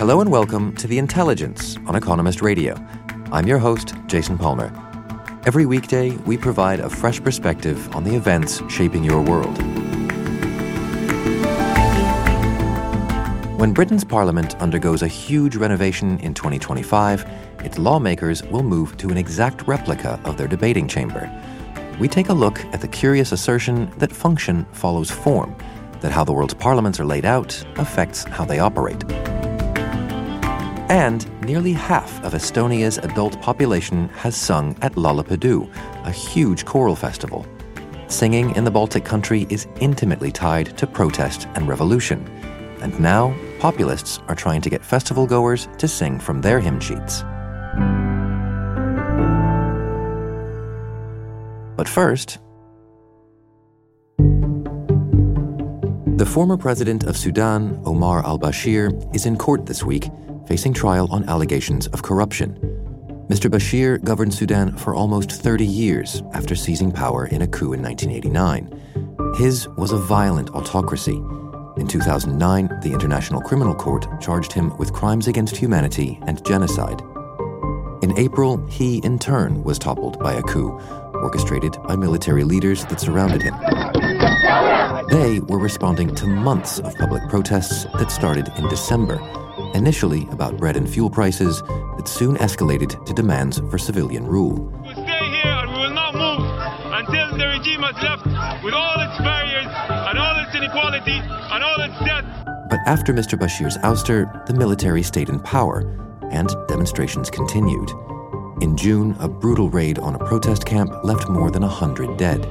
Hello and welcome to The Intelligence on Economist Radio. I'm your host, Jason Palmer. Every weekday, we provide a fresh perspective on the events shaping your world. When Britain's parliament undergoes a huge renovation in 2025, its lawmakers will move to an exact replica of their debating chamber. We take a look at the curious assertion that function follows form, that how the world's parliaments are laid out affects how they operate. And nearly half of Estonia's adult population has sung at Laulupidu, a huge choral festival. Singing in the Baltic country is intimately tied to protest and revolution. And now, populists are trying to get festival goers to sing from their hymn sheets. But first, the former president of Sudan, Omar al Bashir, is in court this week facing trial on allegations of corruption. Mr. Bashir governed Sudan for almost 30 years after seizing power in a coup in 1989. His was a violent autocracy. In 2009, the International Criminal Court charged him with crimes against humanity and genocide. In April, he in turn was toppled by a coup, orchestrated by military leaders that surrounded him. They were responding to months of public protests that started in December initially about bread and fuel prices that soon escalated to demands for civilian rule. We will stay here and we will not move until the regime has left with all its barriers and all its inequality and all its debt. But after Mr. Bashir's ouster, the military stayed in power and demonstrations continued. In June, a brutal raid on a protest camp left more than 100 dead.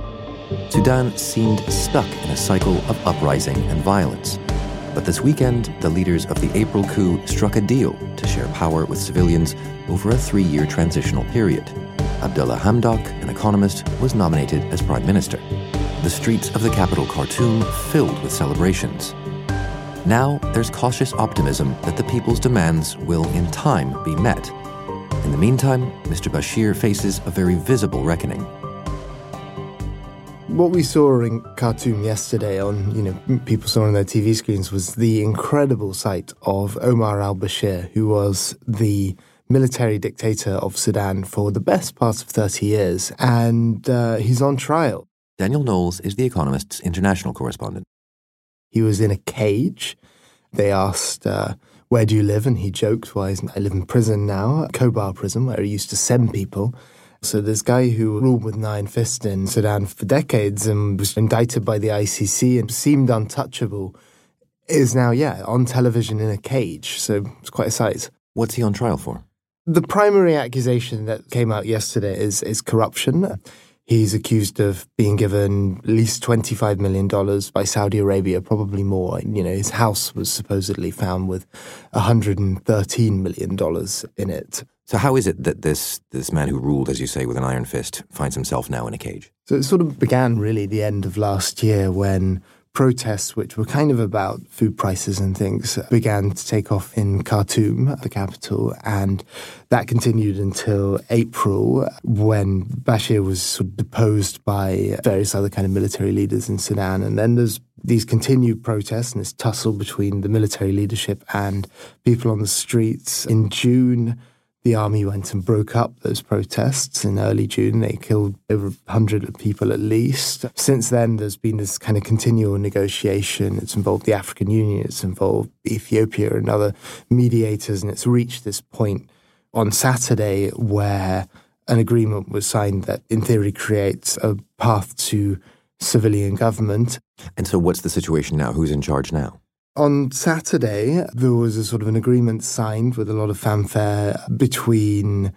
Sudan seemed stuck in a cycle of uprising and violence. But this weekend, the leaders of the April coup struck a deal to share power with civilians over a three year transitional period. Abdullah Hamdok, an economist, was nominated as prime minister. The streets of the capital, Khartoum, filled with celebrations. Now, there's cautious optimism that the people's demands will, in time, be met. In the meantime, Mr. Bashir faces a very visible reckoning. What we saw in Khartoum yesterday on, you know, people saw on their TV screens was the incredible sight of Omar al Bashir, who was the military dictator of Sudan for the best part of 30 years, and uh, he's on trial. Daniel Knowles is The Economist's international correspondent. He was in a cage. They asked, uh, Where do you live? And he joked, Well, I live in prison now, Kobar prison, where he used to send people. So this guy who ruled with nine fists in Sudan for decades and was indicted by the ICC and seemed untouchable is now, yeah, on television in a cage. So it's quite a sight. What's he on trial for? The primary accusation that came out yesterday is, is corruption. He's accused of being given at least $25 million by Saudi Arabia, probably more. You know, his house was supposedly found with $113 million in it. So how is it that this this man who ruled, as you say, with an iron fist, finds himself now in a cage? So it sort of began really the end of last year when protests, which were kind of about food prices and things, began to take off in Khartoum, the capital, and that continued until April when Bashir was sort of deposed by various other kind of military leaders in Sudan. And then there's these continued protests and this tussle between the military leadership and people on the streets. In June, the army went and broke up those protests in early June. They killed over 100 people at least. Since then, there's been this kind of continual negotiation. It's involved the African Union, it's involved Ethiopia and other mediators, and it's reached this point on Saturday where an agreement was signed that, in theory, creates a path to civilian government. And so, what's the situation now? Who's in charge now? On Saturday, there was a sort of an agreement signed with a lot of fanfare between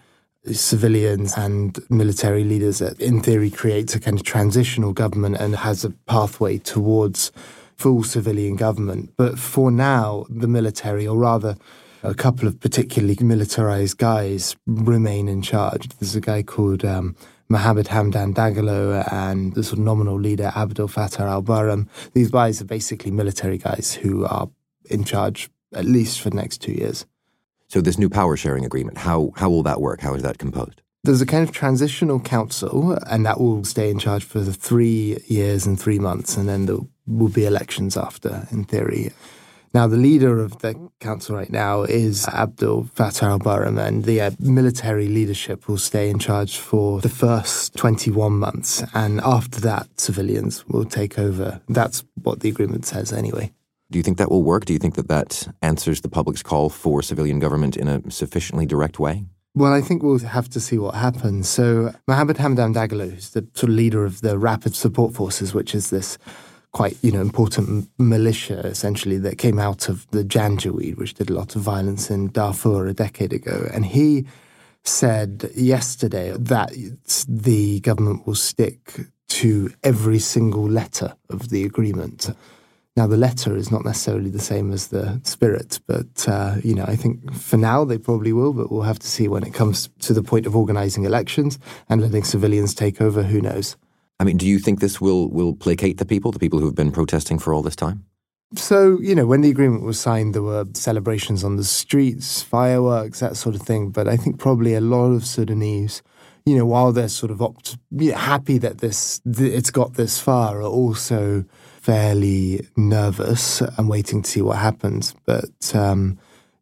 civilians and military leaders that, in theory, creates a kind of transitional government and has a pathway towards full civilian government. But for now, the military, or rather, a couple of particularly militarized guys remain in charge. There's a guy called um, Mohammed Hamdan Dagalo and the sort of nominal leader Abdel Fattah al Burhan. These guys are basically military guys who are in charge at least for the next two years. So this new power sharing agreement, how how will that work? How is that composed? There's a kind of transitional council, and that will stay in charge for the three years and three months, and then there will be elections after, in theory. Now, the leader of the council right now is Abdul Fattah al Burhan, and the uh, military leadership will stay in charge for the first 21 months. And after that, civilians will take over. That's what the agreement says, anyway. Do you think that will work? Do you think that that answers the public's call for civilian government in a sufficiently direct way? Well, I think we'll have to see what happens. So, Mohammed Hamdan Dagalo, who's the sort of leader of the Rapid Support Forces, which is this quite you know important militia essentially that came out of the Janjaweed, which did a lot of violence in Darfur a decade ago, and he said yesterday that the government will stick to every single letter of the agreement. Now, the letter is not necessarily the same as the spirit, but uh, you know, I think for now they probably will. But we'll have to see when it comes to the point of organising elections and letting civilians take over. Who knows? I mean, do you think this will will placate the people, the people who have been protesting for all this time? So, you know, when the agreement was signed, there were celebrations on the streets, fireworks, that sort of thing. But I think probably a lot of Sudanese, you know, while they're sort of opt- happy that this th- it's got this far, are also fairly nervous and waiting to see what happens. But um,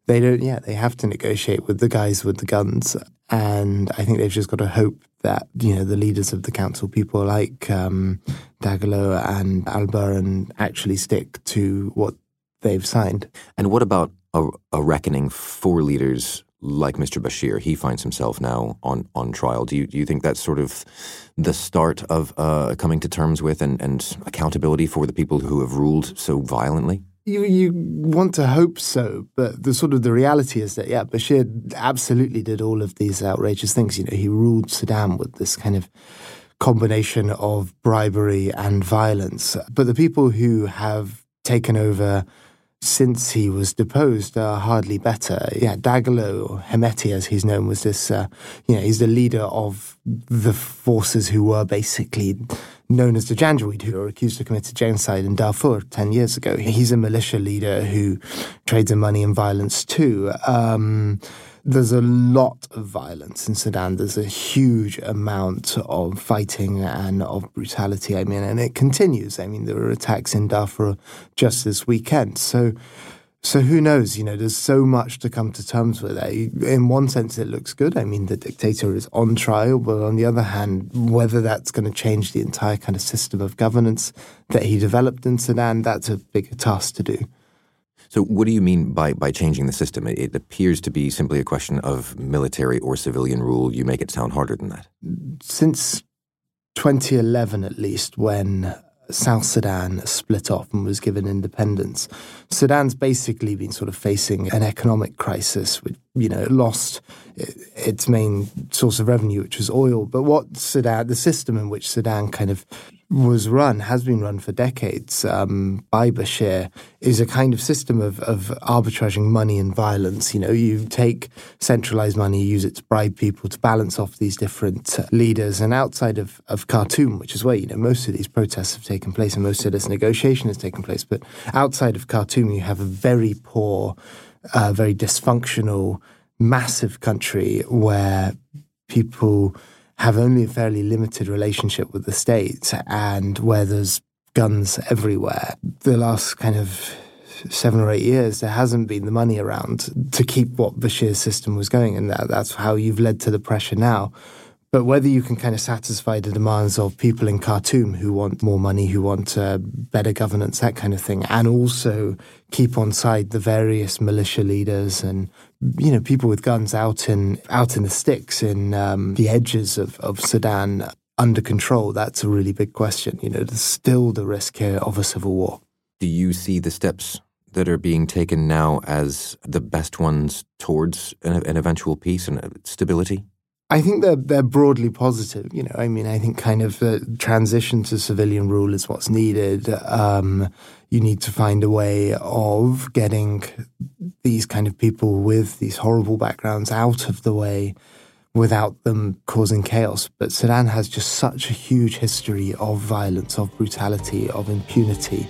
they don't. Yeah, they have to negotiate with the guys with the guns, and I think they've just got to hope that you know the leaders of the council, people like um, Dagalo and al Burhan, actually stick to what they've signed. And what about a, a, reckoning for leaders like Mr. Bashir? He finds himself now on, on trial. Do you do you think that's sort of the start of uh, coming to terms with and, and accountability for the people who have ruled so violently? You you want to hope so, but the sort of the reality is that yeah, Bashir absolutely did all of these outrageous things. You know, he ruled Sudan with this kind of combination of bribery and violence. But the people who have taken over since he was deposed are hardly better. Yeah, Dagalo, Hemeti as he's known, was this, uh, you know, he's the leader of the forces who were basically known as the Janjaweed, who were accused of committing genocide in Darfur 10 years ago. He's a militia leader who trades in money and violence too. Um, there's a lot of violence in Sudan. There's a huge amount of fighting and of brutality. I mean, and it continues. I mean, there were attacks in Darfur just this weekend. So, so who knows? You know, there's so much to come to terms with. In one sense, it looks good. I mean, the dictator is on trial, but on the other hand, whether that's going to change the entire kind of system of governance that he developed in Sudan, that's a bigger task to do. So, what do you mean by, by changing the system? It, it, appears to be simply a question of military or civilian rule. You make it sound harder than that. Since 2011, at least, when South Sudan split off and was given independence, Sudan's basically been sort of facing an economic crisis, which, you know, it lost its main source of revenue, which was oil. But what Sudan, the system in which Sudan kind of was run, has been run for decades um, by Bashir, is a kind of system of, of arbitraging money and violence. You know, you take centralized money, use it to bribe people to balance off these different uh, leaders. And outside of, of Khartoum, which is where, you know, most of these protests have taken place and most of this negotiation has taken place, but outside of Khartoum, you have a very poor, uh, very dysfunctional, massive country where people have only a fairly limited relationship with the state and where there's guns everywhere. The last kind of seven or eight years, there hasn't been the money around to keep what Bashir's system was going, and that, that's how you've led to the pressure now. But whether you can kind of satisfy the demands of people in Khartoum who want more money, who want uh, better governance, that kind of thing, and also keep on side the various militia leaders and you know people with guns out in out in the sticks in um, the edges of, of Sudan under control, that's a really big question. You know, there's still the risk here of a civil war. Do you see the steps that are being taken now as the best ones towards an, an eventual peace and stability? I think they're they're broadly positive. You know, I mean, I think kind of the transition to civilian rule is what's needed. Um, you need to find a way of getting these kind of people with these horrible backgrounds out of the way without them causing chaos. But Sudan has just such a huge history of violence, of brutality, of impunity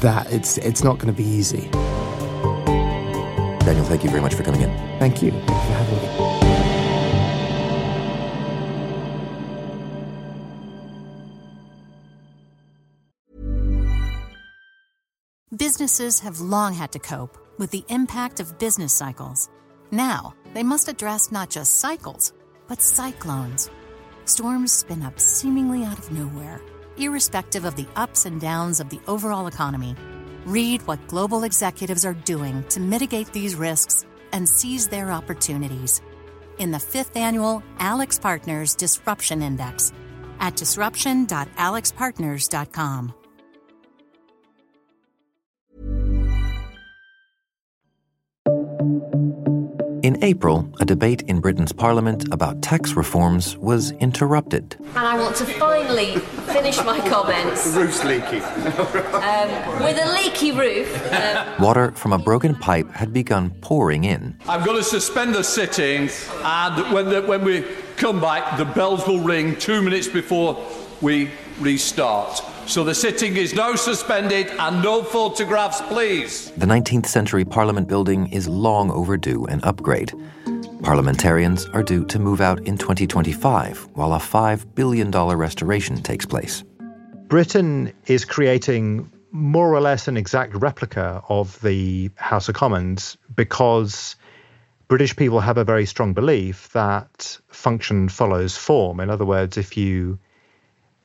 that it's it's not going to be easy. Daniel, thank you very much for coming in. Thank you. Thank you for having me. Businesses have long had to cope with the impact of business cycles. Now, they must address not just cycles, but cyclones. Storms spin up seemingly out of nowhere, irrespective of the ups and downs of the overall economy. Read what global executives are doing to mitigate these risks and seize their opportunities in the fifth annual AlixPartners Disruption Index at disruption.alixpartners.com. In April, a debate in Britain's Parliament about tax reforms was interrupted. And I want to finally finish my comments. The roof's leaky. um, with a leaky roof. Um, Water from a broken pipe had begun pouring in. I'm going to suspend the sitting, and when, the, when we come back, the bells will ring two minutes before we restart. So the sitting is now suspended and no photographs, please. The 19th century Parliament building is long overdue an upgrade. Parliamentarians are due to move out in 2025 while a $5 billion restoration takes place. Britain is creating more or less an exact replica of the House of Commons because British people have a very strong belief that function follows form. In other words, if you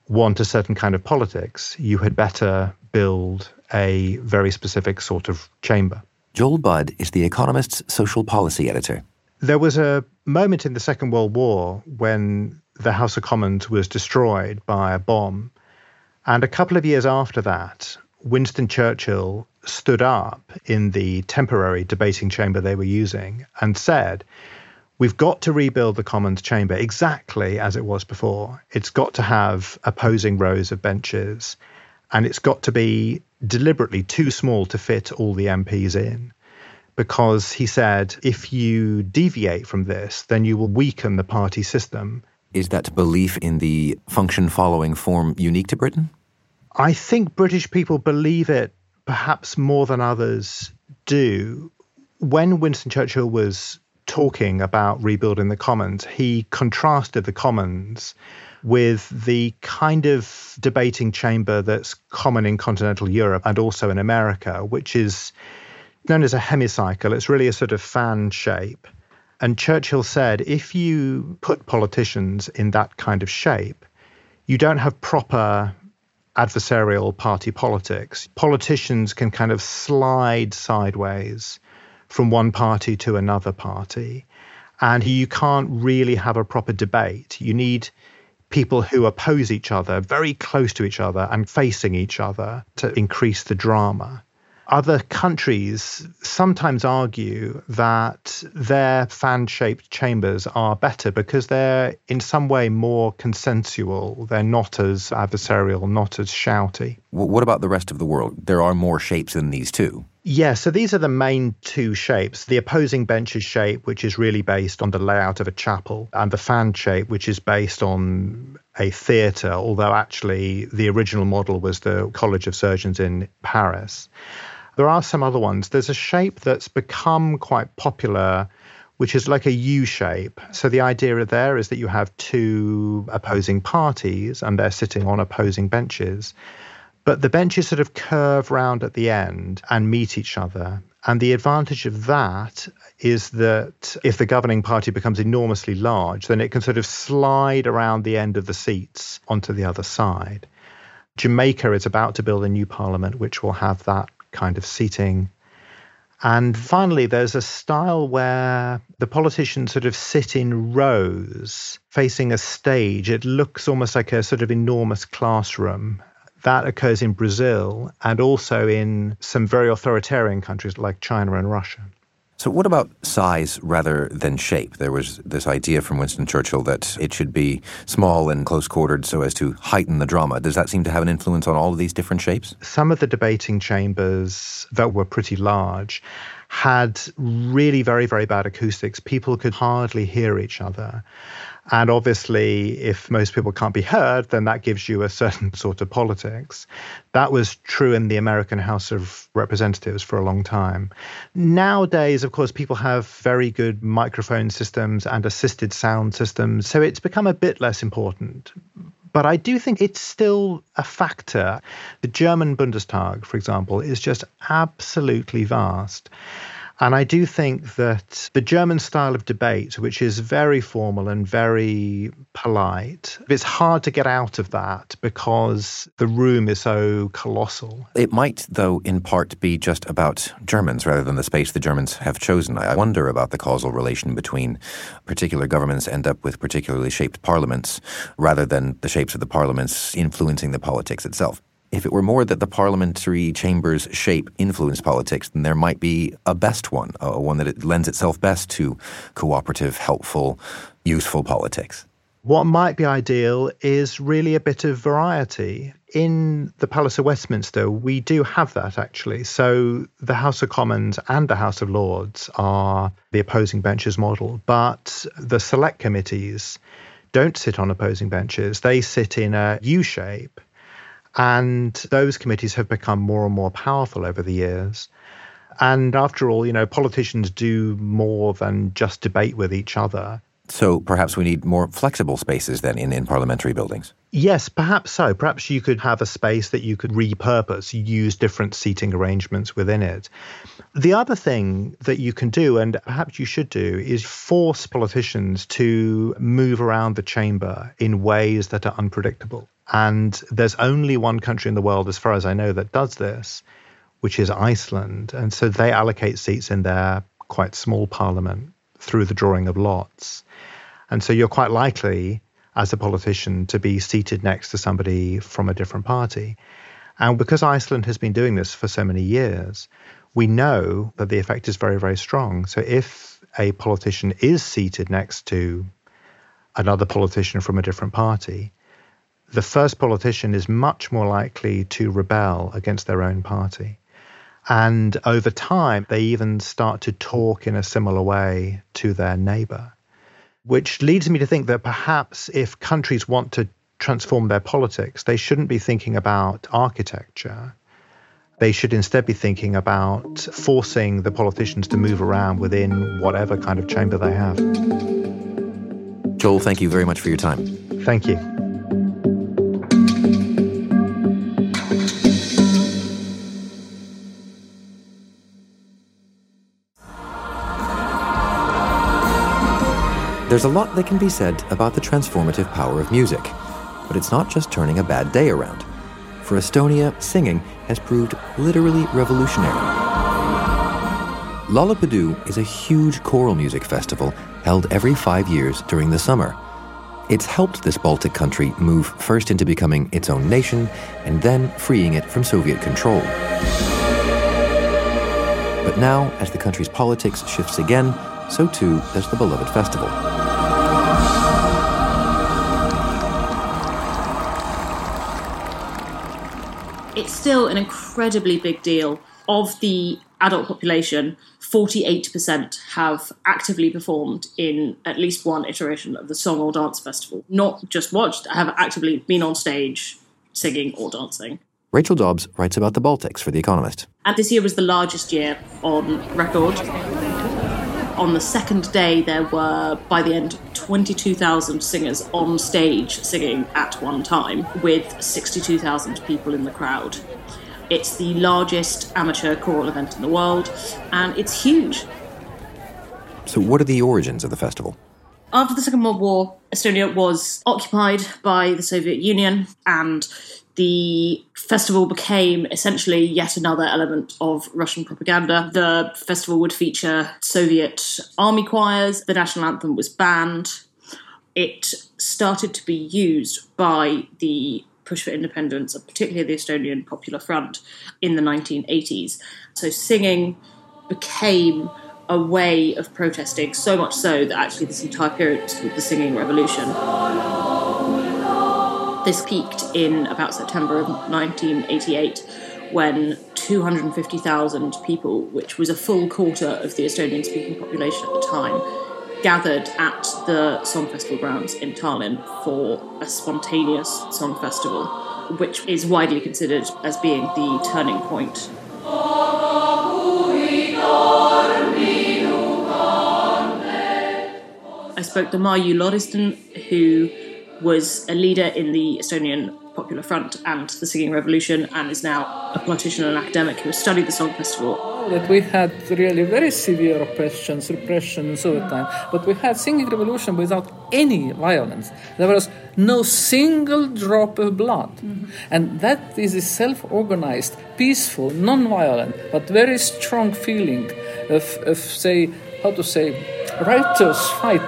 want a certain kind of politics, you had better build a very specific sort of chamber. Joel Budd is The Economist's social policy editor. There was a moment in the Second World War when the House of Commons was destroyed by a bomb. And a couple of years after that, Winston Churchill stood up in the temporary debating chamber they were using and said, We've got to rebuild the Commons chamber exactly as it was before. It's got to have opposing rows of benches, and it's got to be deliberately too small to fit all the MPs in. Because he said, if you deviate from this, then you will weaken the party system. Is that belief in the function following form unique to Britain? I think British people believe it perhaps more than others do. When Winston Churchill was talking about rebuilding the commons, he contrasted the commons with the kind of debating chamber that's common in continental Europe and also in America, which is known as a hemicycle. It's really a sort of fan shape. And Churchill said if you put politicians in that kind of shape, you don't have proper adversarial party politics. Politicians can kind of slide sideways from one party to another party. And you can't really have a proper debate. You need people who oppose each other, very close to each other and facing each other to increase the drama. Other countries sometimes argue that their fan shaped chambers are better because they're in some way more consensual. They're not as adversarial, not as shouty. What about the rest of the world? There are more shapes than these too. Yeah, so these are the main two shapes the opposing benches shape, which is really based on the layout of a chapel, and the fan shape, which is based on a theatre, although actually the original model was the College of Surgeons in Paris. There are some other ones. There's a shape that's become quite popular, which is like a U shape. So the idea there is that you have two opposing parties and they're sitting on opposing benches. But the benches sort of curve round at the end and meet each other. And the advantage of that is that if the governing party becomes enormously large, then it can sort of slide around the end of the seats onto the other side. Jamaica is about to build a new parliament which will have that kind of seating. And finally, there's a style where the politicians sort of sit in rows facing a stage. It looks almost like a sort of enormous classroom. That occurs in Brazil and also in some very authoritarian countries like China and Russia. So, what about size rather than shape? There was this idea from Winston Churchill that it should be small and close quartered so as to heighten the drama. Does that seem to have an influence on all of these different shapes? Some of the debating chambers that were pretty large had really very, very bad acoustics. People could hardly hear each other. And obviously, if most people can't be heard, then that gives you a certain sort of politics. That was true in the American House of Representatives for a long time. Nowadays, of course, people have very good microphone systems and assisted sound systems, so it's become a bit less important. But I do think it's still a factor. The German Bundestag, for example, is just absolutely vast. And I do think that the German style of debate, which is very formal and very polite, it's hard to get out of that because the room is so colossal. It might, though, in part be just about Germans rather than the space the Germans have chosen. I wonder about the causal relation between particular governments end up with particularly shaped parliaments rather than the shapes of the parliaments influencing the politics itself if it were more that the parliamentary chamber's shape influenced politics, then there might be a best one, a one that it lends itself best to cooperative, helpful, useful politics. What might be ideal is really a bit of variety. In the Palace of Westminster, we do have that actually. So the House of Commons and the House of Lords are the opposing benches model, but the select committees don't sit on opposing benches. They sit in a U shape and those committees have become more and more powerful over the years. And after all, you know, politicians do more than just debate with each other. So perhaps we need more flexible spaces than in, in parliamentary buildings? Yes, perhaps so. Perhaps you could have a space that you could repurpose, use different seating arrangements within it. The other thing that you can do, and perhaps you should do, is force politicians to move around the chamber in ways that are unpredictable. And there's only one country in the world, as far as I know, that does this, which is Iceland. And so they allocate seats in their quite small parliament through the drawing of lots. And so you're quite likely, as a politician, to be seated next to somebody from a different party. And because Iceland has been doing this for so many years, we know that the effect is very, very strong. So if a politician is seated next to another politician from a different party, the first politician is much more likely to rebel against their own party. And over time, they even start to talk in a similar way to their neighbor, which leads me to think that perhaps if countries want to transform their politics, they shouldn't be thinking about architecture. They should instead be thinking about forcing the politicians to move around within whatever kind of chamber they have. Joel, thank you very much for your time. Thank you. There's a lot that can be said about the transformative power of music, but it's not just turning a bad day around. For Estonia, singing has proved literally revolutionary. Laulupidu is a huge choral music festival held every five years during the summer. It's helped this Baltic country move first into becoming its own nation and then freeing it from Soviet control. But now, as the country's politics shifts again, so too does the beloved festival. It's still an incredibly big deal. Of the adult population, 48% have actively performed in at least one iteration of the Song or Dance Festival. Not just watched, have actively been on stage singing or dancing. Rachel Dobbs writes about the Baltics for The Economist. And this year was the largest year on record on the second day, there were, by the end, 22,000 singers on stage singing at one time, with 62,000 people in the crowd. It's the largest amateur choral event in the world, and it's huge. So, what are the origins of the festival? After the Second World War, Estonia was occupied by the Soviet Union, and the festival became essentially yet another element of Russian propaganda. The festival would feature Soviet army choirs, the national anthem was banned. It started to be used by the push for independence, particularly the Estonian Popular Front, in the 1980s. So singing became a way of protesting, so much so that actually this entire period was called the Singing Revolution. This peaked in about September of 1988 when 250,000 people, which was a full quarter of the Estonian speaking population at the time, gathered at the Song Festival grounds in Tallinn for a spontaneous song festival, which is widely considered as being the turning point. I spoke to Marju Lauristin, who was a leader in the Estonian Popular Front and the Singing Revolution, and is now a politician and academic who has studied the Song Festival. That we had really very severe oppressions, repression, all the time, but we had Singing Revolution without any violence. There was no single drop of blood, mm-hmm. and that is a self-organized, peaceful, non-violent, but very strong feeling of, of say, how to say, righteous fight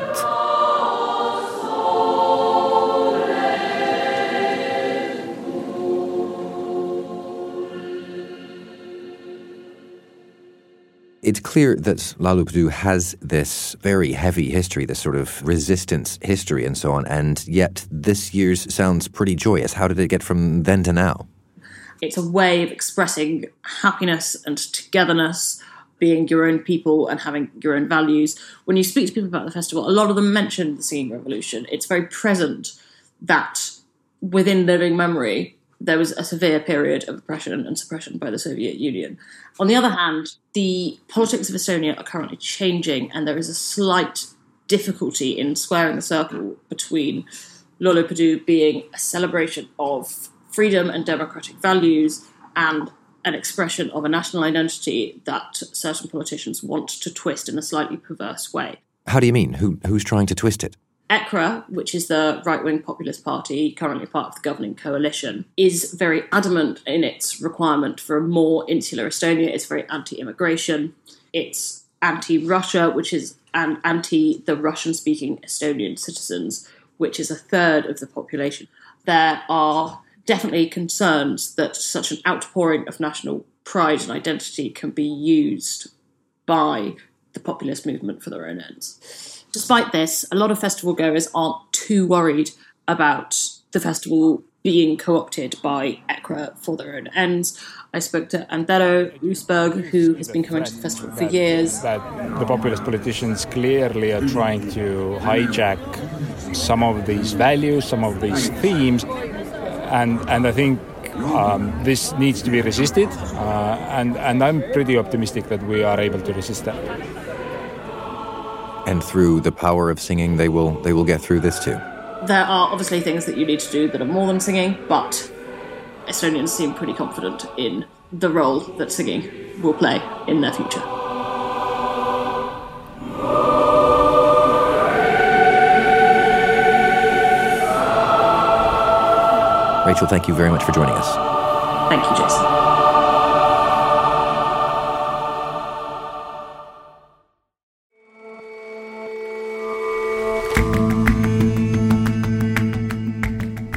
It's clear that Laulupidu has this very heavy history, this sort of resistance history and so on, and yet this year's sounds pretty joyous. How did it get from then to now? It's a way of expressing happiness and togetherness, being your own people and having your own values. When you speak to people about the festival, a lot of them mention the singing revolution. It's very present that within living memory, there was a severe period of oppression and suppression by the Soviet Union. On the other hand, the politics of Estonia are currently changing, and there is a slight difficulty in squaring the circle between Laulupidu being a celebration of freedom and democratic values and an expression of a national identity that certain politicians want to twist in a slightly perverse way. How do you mean? Who, who's trying to twist it? EKRE, which is the right wing populist party currently part of the governing coalition, is very adamant in its requirement for a more insular Estonia. It's very anti immigration. It's anti Russia, which is anti the Russian speaking Estonian citizens, which is a third of the population. There are definitely concerns that such an outpouring of national pride and identity can be used by the populist movement for their own ends. Despite this, a lot of festival goers aren't too worried about the festival being co opted by EKRE for their own ends. I spoke to Antero Uusberg, who has been coming to the festival for years. That the populist politicians clearly are trying to hijack some of these values, some of these themes, and, and I think um, this needs to be resisted, uh, and, and I'm pretty optimistic that we are able to resist that and through the power of singing, they will they will get through this too. There are obviously things that you need to do that are more than singing, but Estonians seem pretty confident in the role that singing will play in their future. Rachel, thank you very much for joining us. Thank you, Jason.